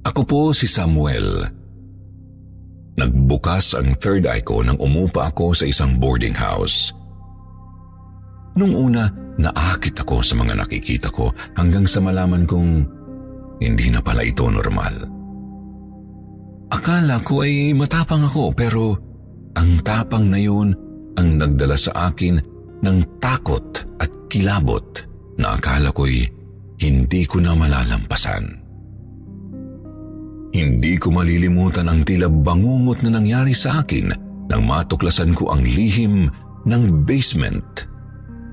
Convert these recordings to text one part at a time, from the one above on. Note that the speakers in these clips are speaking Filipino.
Ako po si Samuel. Nagbukas ang third eye ko nang umupa ako sa isang boarding house. Nung una, naakit ako sa mga nakikita ko hanggang sa malaman kong hindi na pala ito normal. Akala ko ay matapang ako pero ang tapang na yun ang nagdala sa akin ng takot at kilabot na akala ko'y hindi ko na malalampasan. Hindi ko malilimutan ang tila bangungot na nangyari sa akin nang matuklasan ko ang lihim ng basement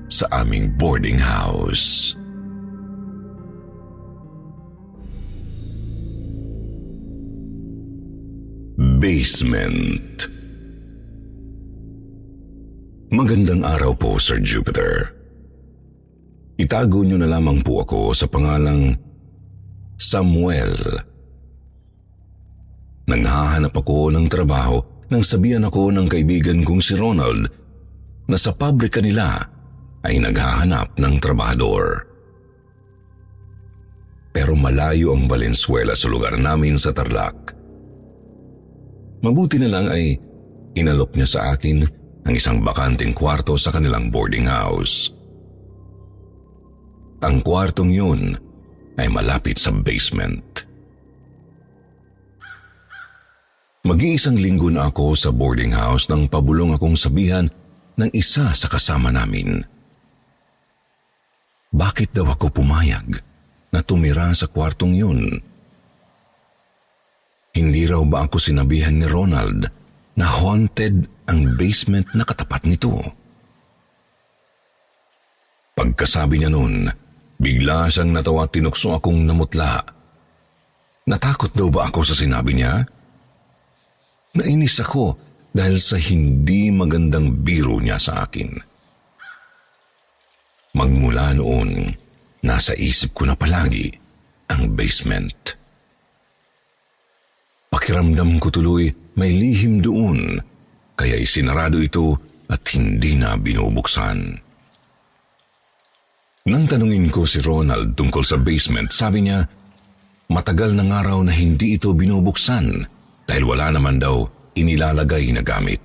sa aming boarding house. Basement Magandang araw po, Sir Jupiter. Itago niyo na lamang po ako sa pangalang Samuel. Nanghahanap ako ng trabaho nang sabihan ako ng kaibigan kong si Ronald na sa pabrika nila ay naghahanap ng trabahador. Pero malayo ang Valenzuela sa lugar namin sa Tarlac. Mabuti na lang ay inalok niya sa akin ang isang bakanting kwarto sa kanilang boarding house. Ang kwartong yun ay malapit sa basement. Mag-iisang linggo na ako sa boarding house nang pabulong akong sabihan ng isa sa kasama namin. Bakit daw ako pumayag na tumira sa kwartong yun? Hindi raw ba ako sinabihan ni Ronald na haunted ang basement na katapat nito? Pagkasabi niya noon, bigla siyang natawa at tinukso akong namutla. Natakot daw ba ako sa sinabi niya? Nainis ako dahil sa hindi magandang biro niya sa akin. Magmula noon, nasa isip ko na palagi ang basement. Pakiramdam ko tuloy may lihim doon, kaya isinarado ito at hindi na binubuksan. Nang tanungin ko si Ronald tungkol sa basement, sabi niya, matagal ng araw na hindi ito binubuksan dahil wala naman daw inilalagay na gamit.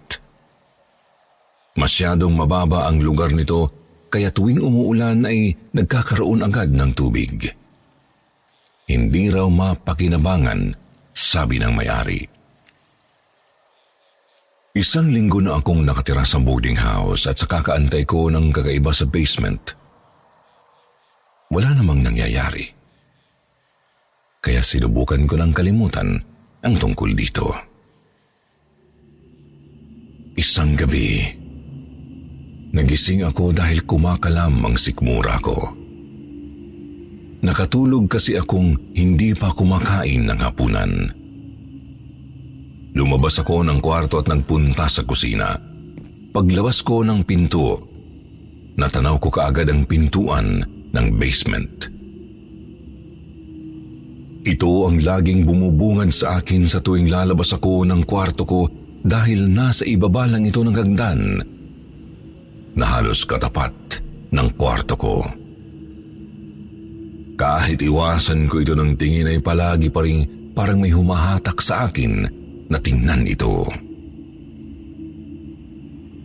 Masyadong mababa ang lugar nito kaya tuwing umuulan ay nagkakaroon agad ng tubig. Hindi raw mapakinabangan sabi ng may-ari. Isang linggo na akong nakatira sa boarding house at sa kakaantay ko ng kakaiba sa basement. Wala namang nangyayari. Kaya sinubukan ko ng kalimutan ang tungkol dito. Isang gabi, nagising ako dahil kumakalam ang sikmura ko. Nakatulog kasi akong hindi pa kumakain ng hapunan. Lumabas ako ng kwarto at nagpunta sa kusina. Paglabas ko ng pinto, natanaw ko kaagad ang pintuan ng basement. Ito ang laging bumubungad sa akin sa tuwing lalabas ako ng kwarto ko dahil nasa ibaba lang ito ng hagdan na halos katapat ng kwarto ko. Kahit iwasan ko ito ng tingin ay palagi pa rin parang may humahatak sa akin na tingnan ito.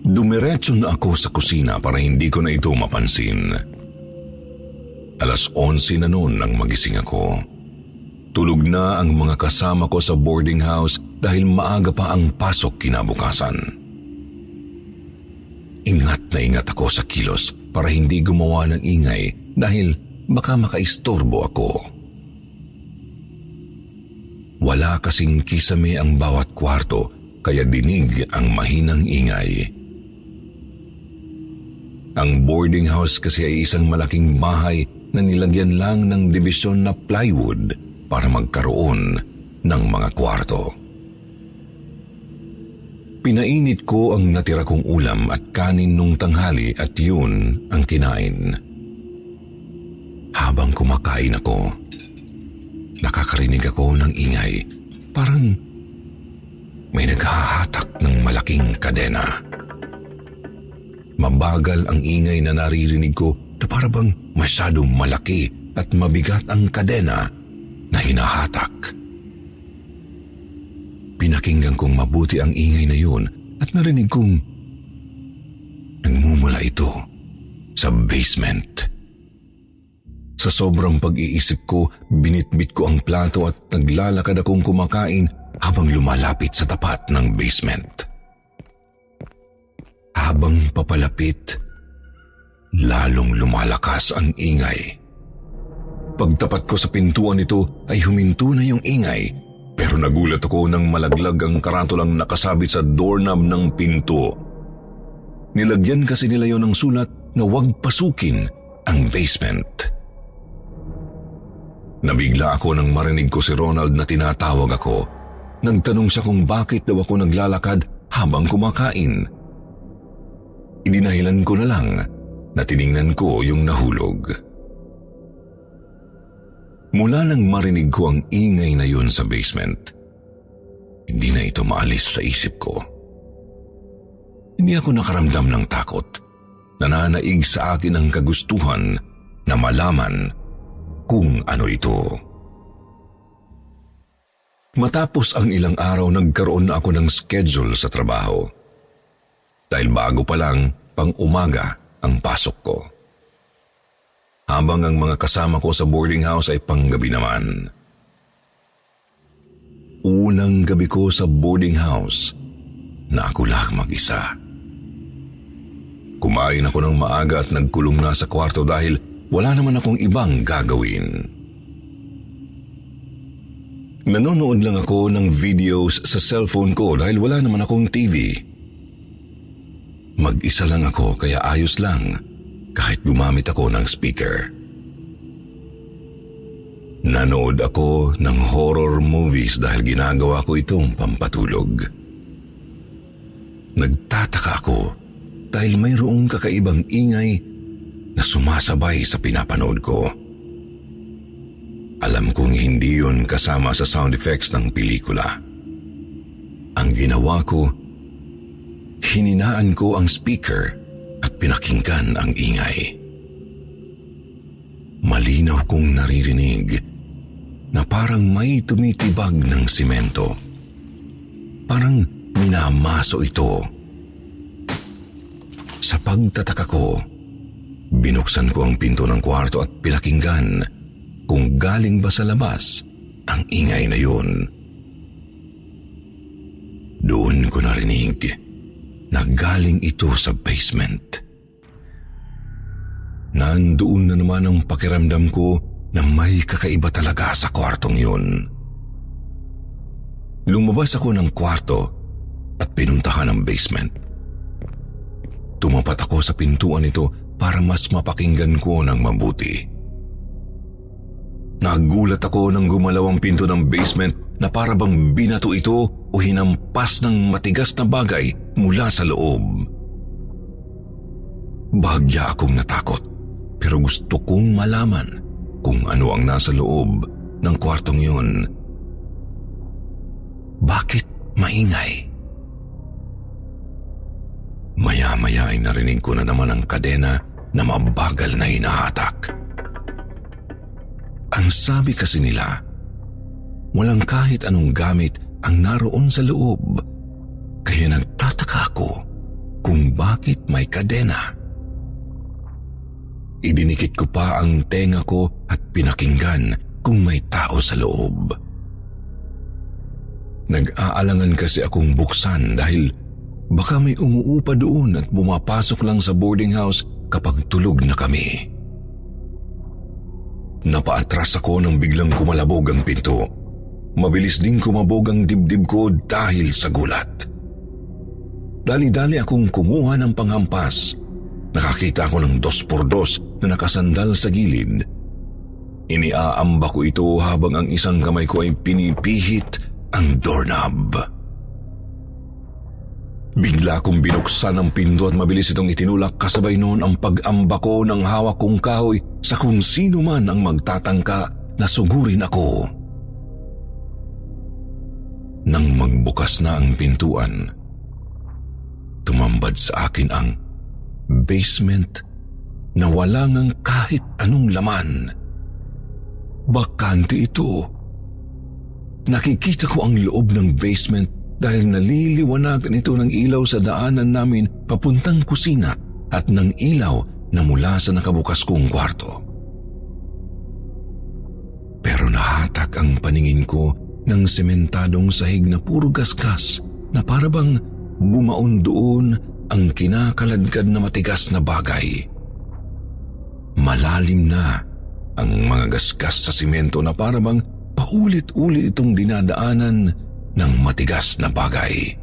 Dumiretso na ako sa kusina para hindi ko na ito mapansin. Alas 11 na noon nang magising ako. Tulog na ang mga kasama ko sa boarding house dahil maaga pa ang pasok kinabukasan. Ingat na ingat ako sa kilos para hindi gumawa ng ingay dahil baka makaistorbo ako. Wala kasing kisame ang bawat kwarto kaya dinig ang mahinang ingay. Ang boarding house kasi ay isang malaking bahay na nilagyan lang ng dibisyon na plywood para magkaroon ng mga kwarto. Pinainit ko ang natira kong ulam at kanin nung tanghali at yun ang kinain. Habang kumakain ako, nakakarinig ako ng ingay. Parang may naghahatak ng malaking kadena. Mabagal ang ingay na naririnig ko na parabang masyadong malaki at mabigat ang kadena na hinahatak. Pinakinggan kong mabuti ang ingay na yun at narinig kong nagmumula ito sa basement. Sa sobrang pag-iisip ko, binitbit ko ang plato at naglalakad akong kumakain habang lumalapit sa tapat ng basement. Habang papalapit, lalong lumalakas ang ingay. Pagtapat ko sa pintuan nito ay huminto na yung ingay pero nagulat ako nang malaglag ang karatulang nakasabit sa doorknob ng pinto. Nilagyan kasi nila yon ng sulat na huwag pasukin ang basement. Nabigla ako nang marinig ko si Ronald na tinatawag ako. Nagtanong siya kung bakit daw ako naglalakad habang kumakain. Idinahilan ko na lang na tiningnan ko yung nahulog. Mula nang marinig ko ang ingay na yun sa basement, hindi na ito maalis sa isip ko. Hindi ako nakaramdam ng takot. Nananaig sa akin ang kagustuhan na malaman kung ano ito. Matapos ang ilang araw, nagkaroon na ako ng schedule sa trabaho. Dahil bago pa lang, pang umaga ang pasok ko habang ang mga kasama ko sa boarding house ay panggabi naman. Unang gabi ko sa boarding house na ako lang mag-isa. Kumain ako ng maaga at nagkulong na sa kwarto dahil wala naman akong ibang gagawin. Nanonood lang ako ng videos sa cellphone ko dahil wala naman akong TV. Mag-isa lang ako kaya ayos lang kahit gumamit ako ng speaker. Nanood ako ng horror movies dahil ginagawa ko itong pampatulog. Nagtataka ako dahil mayroong kakaibang ingay na sumasabay sa pinapanood ko. Alam kong hindi yun kasama sa sound effects ng pelikula. Ang ginawa ko, hininaan ko ang speaker pinakinggan ang ingay. Malinaw kong naririnig na parang may tumitibag ng simento. Parang minamaso ito. Sa pagtataka ko, binuksan ko ang pinto ng kwarto at pinakinggan kung galing ba sa labas ang ingay na yun. Doon ko narinig na galing ito sa basement. Nandoon na naman ang pakiramdam ko na may kakaiba talaga sa kwartong yun. Lumabas ako ng kwarto at pinuntahan ang basement. Tumapat ako sa pintuan nito para mas mapakinggan ko ng mabuti. Nagulat ako nang gumalaw ang pinto ng basement na para bang binato ito o hinampas ng matigas na bagay mula sa loob. Bahagya akong natakot pero gusto kong malaman kung ano ang nasa loob ng kwartong yun. Bakit maingay? Maya-maya ay narinig ko na naman ang kadena na mabagal na hinahatak. Ang sabi kasi nila, walang kahit anong gamit ang naroon sa loob. Kaya nagtataka ako kung bakit may kadena. Idinikit ko pa ang tenga ko at pinakinggan kung may tao sa loob. Nag-aalangan kasi akong buksan dahil baka may umuupa doon at bumapasok lang sa boarding house kapag tulog na kami. Napaatras ako nang biglang kumalabog ang pinto. Mabilis din kumabog ang dibdib ko dahil sa gulat. Dali-dali akong kumuha ng panghampas. Nakakita ako ng dos por dos na nakasandal sa gilid Iniaamba ko ito habang ang isang kamay ko ay pinipihit ang doorknob. Bigla kong binuksan ang pinto at mabilis itong itinulak kasabay noon ang pag-amba ko ng hawak kong kahoy sa kung sino man ang magtatangka na sugurin ako. Nang magbukas na ang pintuan, tumambad sa akin ang basement na wala ngang kahit anong laman. Bakante ito. Nakikita ko ang loob ng basement dahil naliliwanagan ito ng ilaw sa daanan namin papuntang kusina at ng ilaw na mula sa nakabukas kong kwarto. Pero nahatak ang paningin ko ng sementadong sahig na puro gasgas na parabang bumaon doon ang kinakaladkad na matigas na bagay. Malalim na ang mga gasgas sa simento na parabang paulit-ulit itong dinadaanan ng matigas na bagay.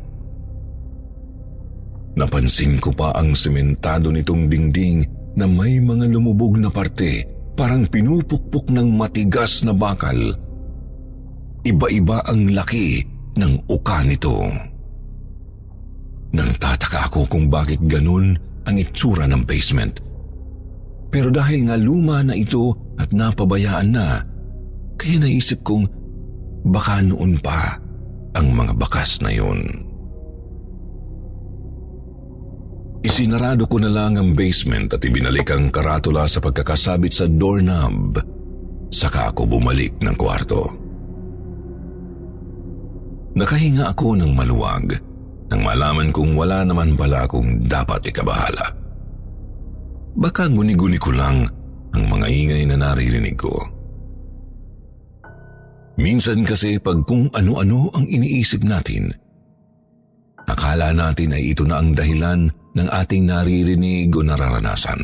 Napansin ko pa ang sementado nitong dingding na may mga lumubog na parte parang pinupukpok ng matigas na bakal. Iba-iba ang laki ng uka nito. Nang tataka ako kung bakit ganun ang itsura ng basement. Pero dahil nga luma na ito at napabayaan na, kaya naisip kong baka noon pa ang mga bakas na yun. Isinarado ko na lang ang basement at ibinalik ang karatula sa pagkakasabit sa doorknob. Saka ako bumalik ng kwarto. Nakahinga ako ng maluwag nang malaman kong wala naman pala akong dapat ikabahala. Baka guni-guni ko lang ang mga ingay na naririnig ko. Minsan kasi pag kung ano-ano ang iniisip natin, akala natin ay ito na ang dahilan ng ating naririnig o nararanasan.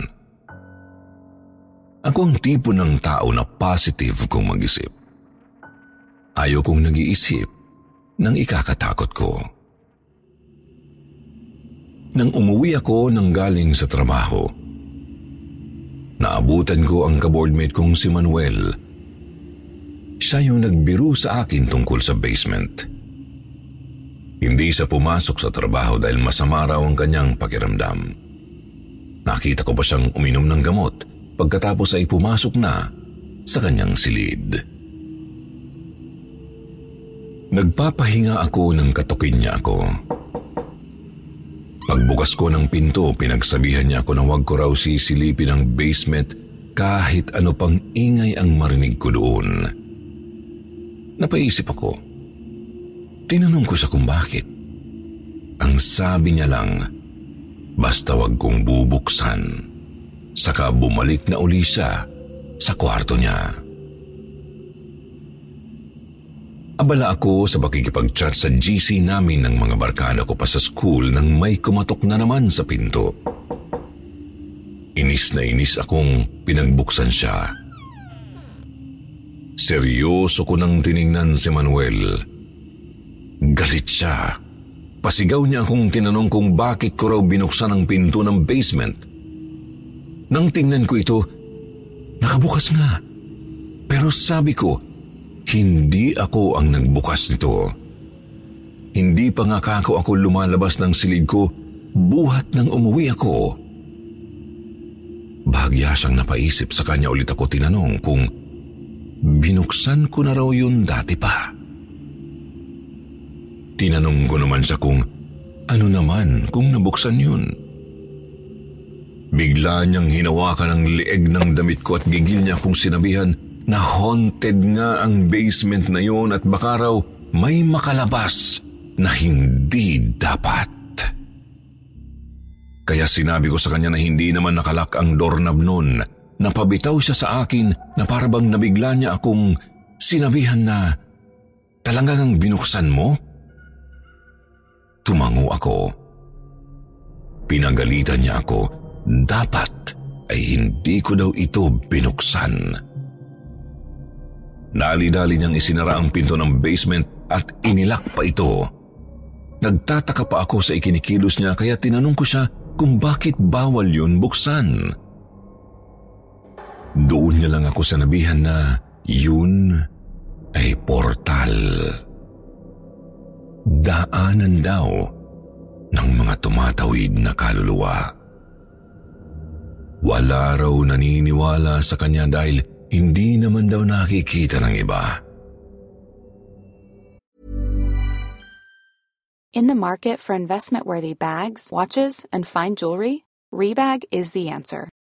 Ako ang tipo ng tao na positive kung mag-isip. Ayaw kong nag-iisip ng ikakatakot ko. Nang umuwi ako nang galing sa trabaho, naabutan ko ang kaboardmate kong si Manuel. Siya yung nagbiro sa akin tungkol sa basement. Hindi siya pumasok sa trabaho dahil masama raw ang kanyang pakiramdam. Nakita ko pa siyang uminom ng gamot pagkatapos ay pumasok na sa kanyang silid. Nagpapahinga ako nang katukin niya ako. Pagbukas ko ng pinto, pinagsabihan niya ako na huwag ko raw sisilipin ang basement kahit ano pang ingay ang marinig ko doon. Napaisip ako. Tinanong ko sa kung bakit. Ang sabi niya lang, basta wag kong bubuksan. Saka bumalik na uli siya sa kwarto niya. Abala ako sa pakikipag-chat sa GC namin ng mga barkada ko pa sa school nang may kumatok na naman sa pinto. Inis na inis akong pinagbuksan siya. Seryoso ko nang tiningnan si Manuel. Galit siya. Pasigaw niya akong tinanong kung bakit ko raw binuksan ang pinto ng basement. Nang tingnan ko ito, nakabukas nga. Pero sabi ko, hindi ako ang nagbukas nito. Hindi pa nga kako ako lumalabas ng silid ko buhat nang umuwi ako. Bahagya siyang napaisip sa kanya ulit ako tinanong kung binuksan ko na raw yun dati pa. Tinanong ko naman siya kung ano naman kung nabuksan yun. Bigla niyang hinawakan ang lieg ng damit ko at gigil niya kung sinabihan na haunted nga ang basement na yon at baka raw may makalabas na hindi dapat. Kaya sinabi ko sa kanya na hindi naman nakalak ang doorknob noon. Napabitaw siya sa akin na parabang nabigla niya akong sinabihan na talagang binuksan mo? Tumango ako. Pinagalitan niya ako. Dapat ay hindi ko daw ito binuksan. Dali-dali niyang isinara ang pinto ng basement at inilak pa ito. Nagtataka pa ako sa ikinikilos niya kaya tinanong ko siya kung bakit bawal yun buksan. Doon niya lang ako sanabihan na yun ay portal. Daanan daw ng mga tumatawid na kaluluwa. Wala raw naniniwala sa kanya dahil hindi naman daw nakikita ng iba. In the market for investment-worthy bags, watches, and fine jewelry, Rebag is the answer.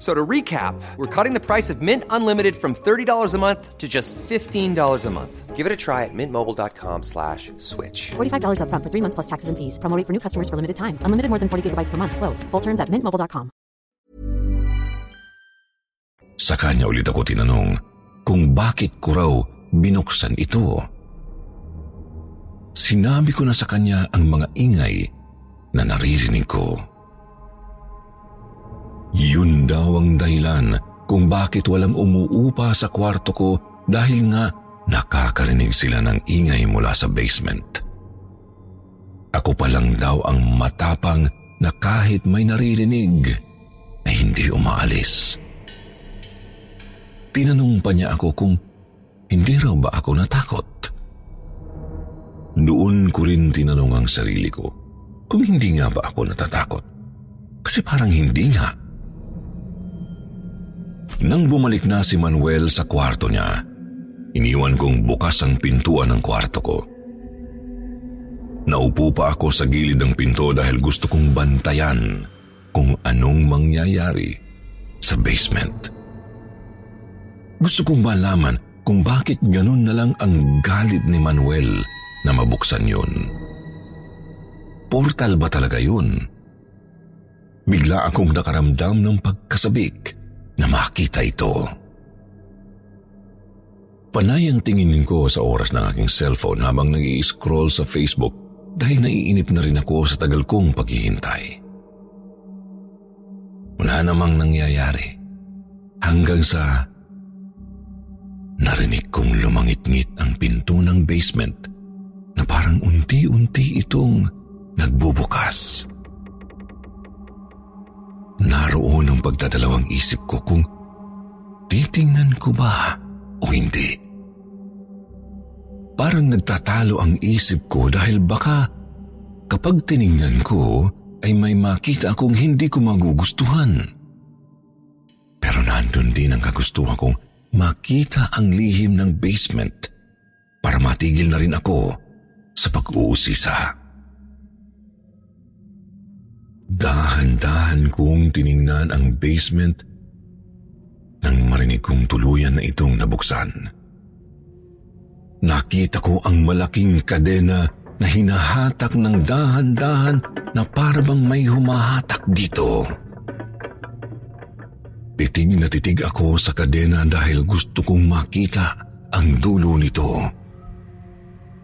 So to recap, we're cutting the price of Mint Unlimited from $30 a month to just $15 a month. Give it a try at mintmobile.com slash switch. $45 upfront for three months plus taxes and fees. Promoting for new customers for limited time. Unlimited more than 40 gigabytes per month. Slows. Full terms at mintmobile.com. Sa kanya ulit ako tinanong kung bakit ko raw binuksan ito. Sinabi ko na sa kanya ang mga ingay na naririnig ko. Yun daw ang dahilan kung bakit walang umuupa sa kwarto ko dahil nga nakakarinig sila ng ingay mula sa basement. Ako pa lang daw ang matapang na kahit may naririnig ay hindi umaalis. Tinanong pa niya ako kung hindi raw ba ako natakot. Doon ko rin tinanong ang sarili ko kung hindi nga ba ako natatakot. Kasi parang hindi nga. Nang bumalik na si Manuel sa kwarto niya, iniwan kong bukas ang pintuan ng kwarto ko. Naupo pa ako sa gilid ng pinto dahil gusto kong bantayan kung anong mangyayari sa basement. Gusto kong malaman kung bakit ganun na lang ang galit ni Manuel na mabuksan yun. Portal ba talaga yun? Bigla akong nakaramdam ng pagkasabik na makita ito. Panay ang tinginin ko sa oras ng aking cellphone habang nag scroll sa Facebook dahil naiinip na rin ako sa tagal kong paghihintay. Wala namang nangyayari hanggang sa narinig kong lumangit-ngit ang pinto ng basement na parang unti-unti itong nagbubukas. Naroon ang pagdadalawang isip ko kung titingnan ko ba o hindi. Parang nagtatalo ang isip ko dahil baka kapag tiningnan ko ay may makita akong hindi ko magugustuhan. Pero nandun din ang kagustuhan kong makita ang lihim ng basement para matigil na rin ako sa pag-uusisa. Dahan-dahan kong tiningnan ang basement nang marinig kong tuluyan na itong nabuksan. Nakita ko ang malaking kadena na hinahatak ng dahan-dahan na parabang may humahatak dito. Titig na titig ako sa kadena dahil gusto kong makita ang dulo nito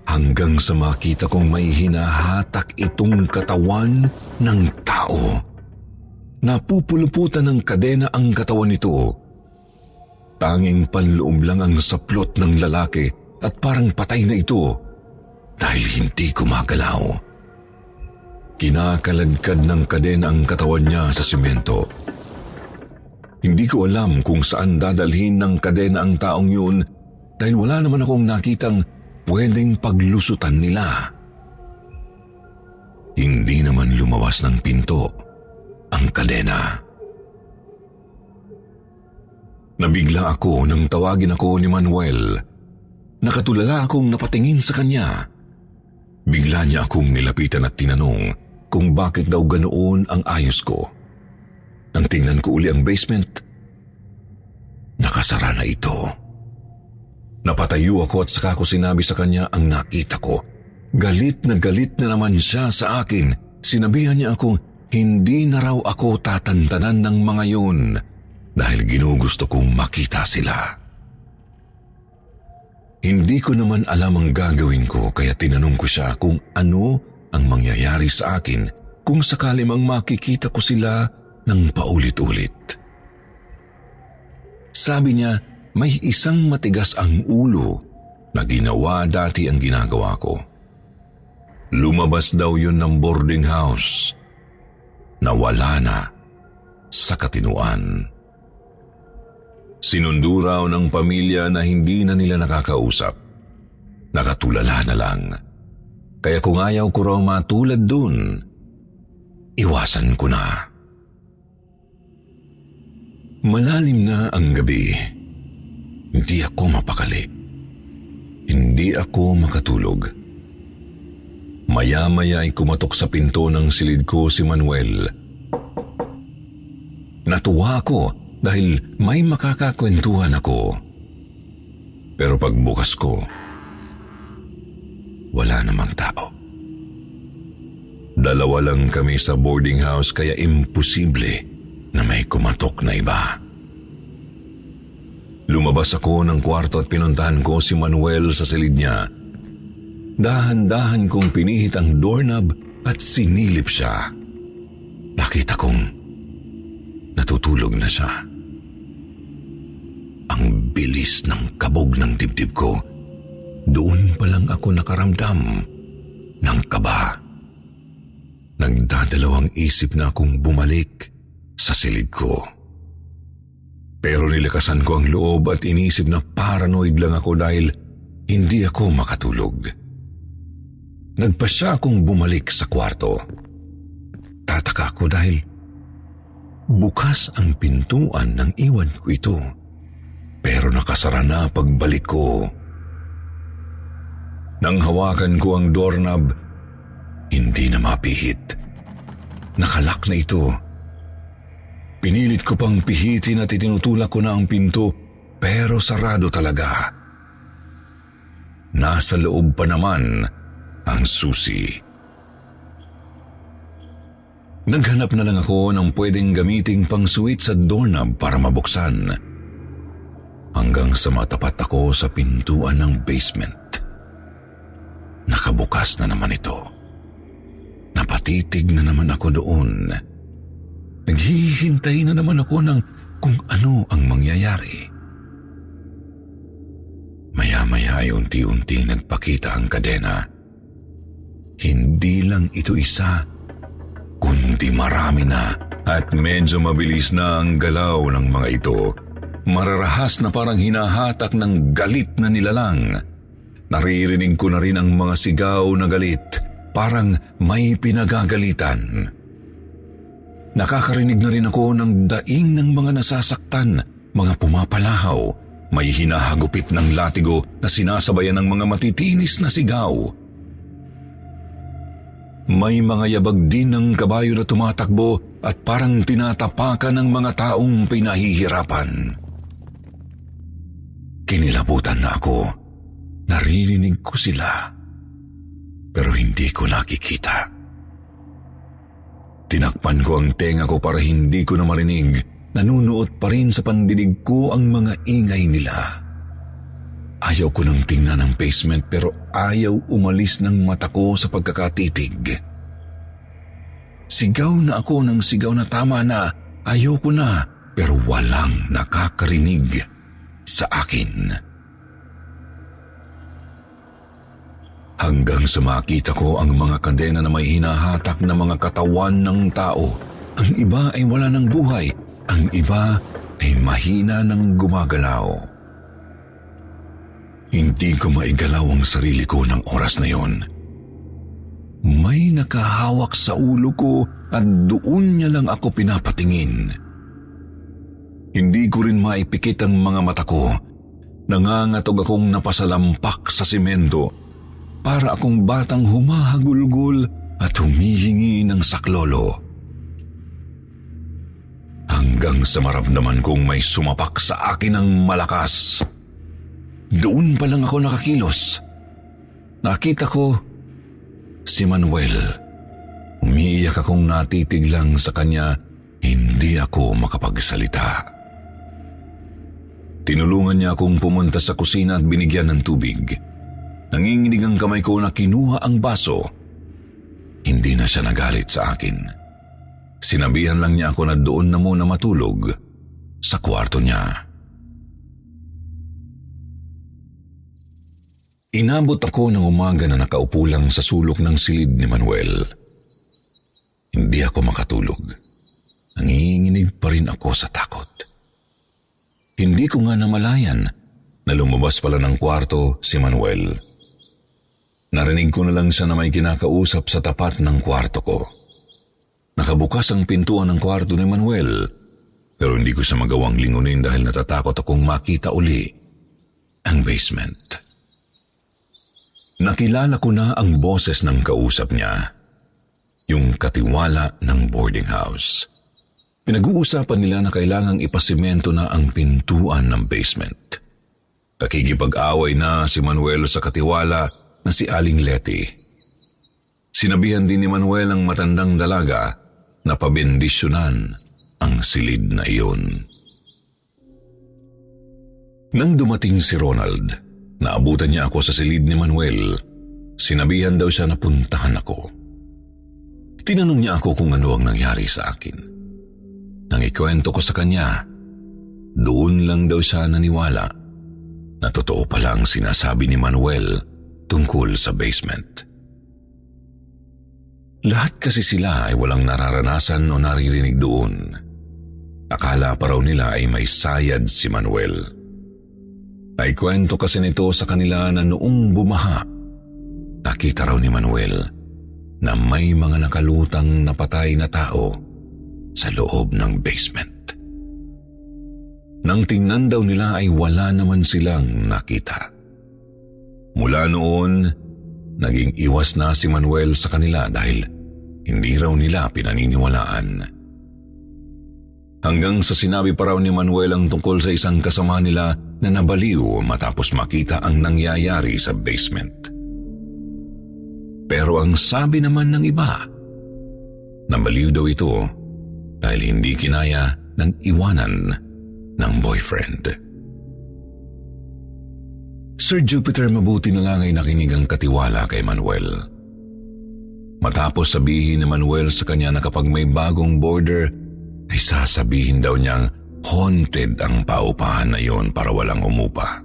hanggang sa makita kong may hinahatak itong katawan ng tao. Napupuluputan ng kadena ang katawan nito. Tanging panloob lang ang saplot ng lalaki at parang patay na ito dahil hindi kumagalaw. Kinakaladkad ng kadena ang katawan niya sa simento. Hindi ko alam kung saan dadalhin ng kadena ang taong yun dahil wala naman akong nakitang pwedeng paglusutan nila. Hindi naman lumabas ng pinto ang kadena. Nabigla ako nang tawagin ako ni Manuel. Nakatulala akong napatingin sa kanya. Bigla niya akong nilapitan at tinanong kung bakit daw ganoon ang ayos ko. Nang tingnan ko uli ang basement, nakasara na ito. Napatayo ako at saka ko sinabi sa kanya ang nakita ko. Galit na galit na naman siya sa akin. Sinabihan niya akong hindi na raw ako tatantanan ng mga yun dahil ginugusto kong makita sila. Hindi ko naman alam ang gagawin ko kaya tinanong ko siya kung ano ang mangyayari sa akin kung sakali mang makikita ko sila ng paulit-ulit. Sabi niya, may isang matigas ang ulo na ginawa dati ang ginagawa ko. Lumabas daw yun ng boarding house na wala na sa katinuan. Sinundo raw ng pamilya na hindi na nila nakakausap. Nakatulala na lang. Kaya kung ayaw ko raw matulad dun, iwasan ko na. Malalim na ang gabi. Hindi ako mapakali. Hindi ako makatulog. Maya-maya ay kumatok sa pinto ng silid ko si Manuel. Natuwa ako dahil may makakakwentuhan ako. Pero pagbukas ko, wala namang tao. Dalawa lang kami sa boarding house kaya imposible na may kumatok na iba. Lumabas ako ng kwarto at pinuntahan ko si Manuel sa silid niya. Dahan-dahan kong pinihit ang doorknob at sinilip siya. Nakita kong natutulog na siya. Ang bilis ng kabog ng dibdib ko. Doon pa lang ako nakaramdam ng kaba. Nagdadalawang isip na akong bumalik sa silid ko. Pero nilakasan ko ang loob at inisip na paranoid lang ako dahil hindi ako makatulog. Nagpasya akong bumalik sa kwarto. Tataka ako dahil bukas ang pintuan ng iwan ko ito. Pero nakasara na pagbalik ko. Nang hawakan ko ang doorknob, hindi na mapihit. Nakalak na ito Pinilit ko pang pihitin at itinutulak ko na ang pinto pero sarado talaga. Nasa loob pa naman ang susi. Naghanap na lang ako ng pwedeng gamiting pang switch sa doorknob para mabuksan. Hanggang sa matapat ako sa pintuan ng basement. Nakabukas na naman ito. Napatitig na naman ako doon. Napatitig Naghihintay na naman ako ng kung ano ang mangyayari. Maya-maya ay unti-unti nagpakita ang kadena. Hindi lang ito isa, kundi marami na at medyo mabilis na ang galaw ng mga ito. Mararahas na parang hinahatak ng galit na nilalang. Naririnig ko na rin ang mga sigaw na galit, parang may pinagagalitan. Nakakarinig na rin ako ng daing ng mga nasasaktan, mga pumapalahaw, may hinahagupit ng latigo na sinasabayan ng mga matitinis na sigaw. May mga yabag din ng kabayo na tumatakbo at parang tinatapakan ng mga taong pinahihirapan. Kinilabutan na ako. Naririnig ko sila. Pero hindi ko nakikita. Tinakpan ko ang tenga ko para hindi ko na marinig. Nanunuot pa rin sa pandinig ko ang mga ingay nila. Ayaw ko nang tingnan ang basement pero ayaw umalis ng mata ko sa pagkakatitig. Sigaw na ako ng sigaw na tama na ayaw ko na pero walang nakakarinig sa akin. Hanggang sa makita ko ang mga kadena na may hinahatak na mga katawan ng tao. Ang iba ay wala ng buhay, ang iba ay mahina ng gumagalaw. Hindi ko maigalaw ang sarili ko ng oras na yon. May nakahawak sa ulo ko at doon niya lang ako pinapatingin. Hindi ko rin maipikit ang mga mata ko. Nangangatog akong napasalampak sa simento para akong batang humahagulgol at humihingi ng saklolo. Hanggang sa maramdaman kong may sumapak sa akin ng malakas. doon pa lang ako nakakilos. Nakita ko si Manuel. Umiiyak akong natitig lang sa kanya, hindi ako makapagsalita. Tinulungan niya akong pumunta sa kusina at binigyan ng tubig. Nanginginig ang kamay ko na kinuha ang baso. Hindi na siya nagalit sa akin. Sinabihan lang niya ako na doon na muna matulog sa kwarto niya. Inabot ako ng umaga na nakaupo lang sa sulok ng silid ni Manuel. Hindi ako makatulog. Nanginginig pa rin ako sa takot. Hindi ko nga namalayan na lumabas pala ng kwarto si Manuel. Narinig ko na lang siya na may kinakausap sa tapat ng kwarto ko. Nakabukas ang pintuan ng kwarto ni Manuel, pero hindi ko siya magawang lingunin dahil natatakot akong makita uli ang basement. Nakilala ko na ang boses ng kausap niya, yung katiwala ng boarding house. Pinag-uusapan nila na kailangang ipasimento na ang pintuan ng basement. Nakikipag-away na si Manuel sa katiwala na si Aling Leti. Sinabihan din ni Manuel ang matandang dalaga na pabendisyonan ang silid na iyon. Nang dumating si Ronald, Naabutan niya ako sa silid ni Manuel. Sinabihan daw siya na puntahan ako. Tinanong niya ako kung ano ang nangyari sa akin. Nang ikwento ko sa kanya, doon lang daw siya naniwala na totoo pala ang sinasabi ni Manuel tungkol sa basement. Lahat kasi sila ay walang nararanasan o naririnig doon. Akala pa raw nila ay may sayad si Manuel. Ay kwento kasi nito sa kanila na noong bumaha, nakita raw ni Manuel na may mga nakalutang napatay na tao sa loob ng basement. Nang tingnan daw nila ay wala naman silang nakita. Mula noon, naging iwas na si Manuel sa kanila dahil hindi raw nila pinaniniwalaan. Hanggang sa sinabi pa raw ni Manuel ang tungkol sa isang kasama nila na nabaliw matapos makita ang nangyayari sa basement. Pero ang sabi naman ng iba, nabaliw daw ito dahil hindi kinaya ng iwanan ng boyfriend. Sir Jupiter mabuti na lang ay nakinig ang katiwala kay Manuel. Matapos sabihin ni Manuel sa kanya na kapag may bagong border ay sasabihin daw niyang haunted ang paupahan na yon para walang umupa.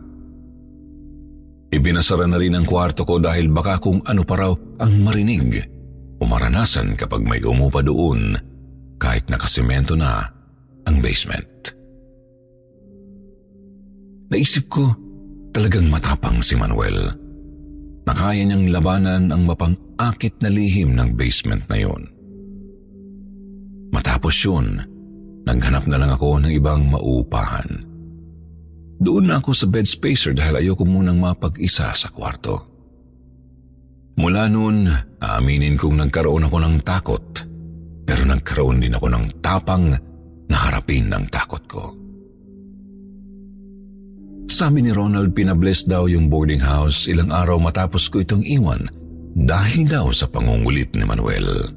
Ibinasara na rin ang kwarto ko dahil baka kung ano pa raw ang marinig o maranasan kapag may umupa doon kahit nakasimento na ang basement. Naisip ko talagang matapang si Manuel. Nakaya niyang labanan ang mapang-akit na lihim ng basement na yon. Matapos yun, Naghanap na lang ako ng ibang maupahan. Doon na ako sa bed spacer dahil ayoko munang mapag-isa sa kwarto. Mula noon, aaminin kong nagkaroon ako ng takot, pero nagkaroon din ako ng tapang na harapin ng takot ko. Sabi ni Ronald pinabless daw yung boarding house ilang araw matapos ko itong iwan dahil daw sa pangungulit ni Manuel.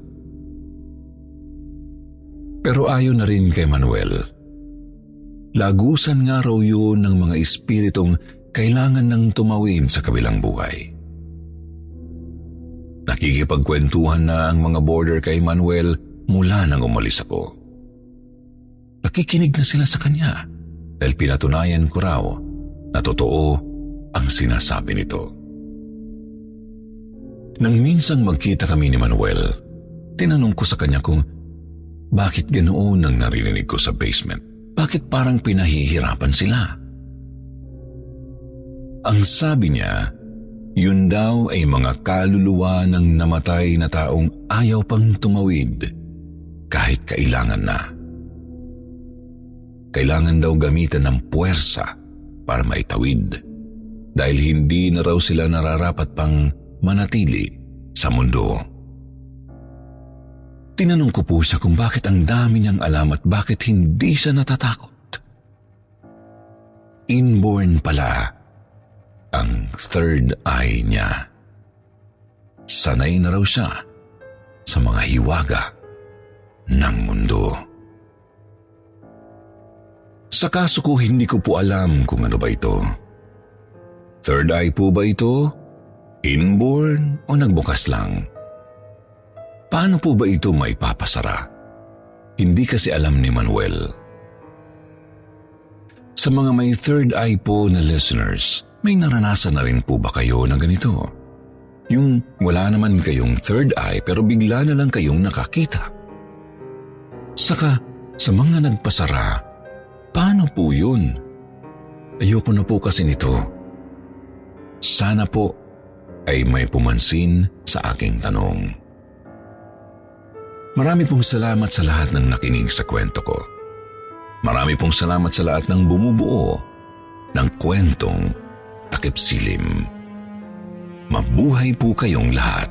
Pero ayon na rin kay Manuel. Lagusan nga raw yun ng mga espiritong kailangan ng tumawin sa kabilang buhay. Nakikipagkwentuhan na ang mga border kay Manuel mula nang umalis ako. Nakikinig na sila sa kanya dahil pinatunayan ko raw na totoo ang sinasabi nito. Nang minsang magkita kami ni Manuel, tinanong ko sa kanya kung bakit ganoon ang naririnig ko sa basement? Bakit parang pinahihirapan sila? Ang sabi niya, yun daw ay mga kaluluwa ng namatay na taong ayaw pang tumawid kahit kailangan na. Kailangan daw gamitan ng puwersa para maitawid dahil hindi na raw sila nararapat pang manatili sa mundo. Tinanong ko po siya kung bakit ang dami niyang alam at bakit hindi siya natatakot. Inborn pala ang third eye niya. Sanay na raw siya sa mga hiwaga ng mundo. Sa kaso ko, hindi ko po alam kung ano ba ito. Third eye po ba ito? Inborn o nagbukas lang? Paano po ba ito maipapasara? Hindi kasi alam ni Manuel. Sa mga may third eye po na listeners, may naranasan na rin po ba kayo na ganito? Yung wala naman kayong third eye pero bigla na lang kayong nakakita. Saka sa mga nagpasara, paano po yun? Ayoko na po kasi nito. Sana po ay may pumansin sa aking tanong. Marami pong salamat sa lahat ng nakinig sa kwento ko. Marami pong salamat sa lahat ng bumubuo ng kwentong takip silim. Mabuhay po kayong lahat.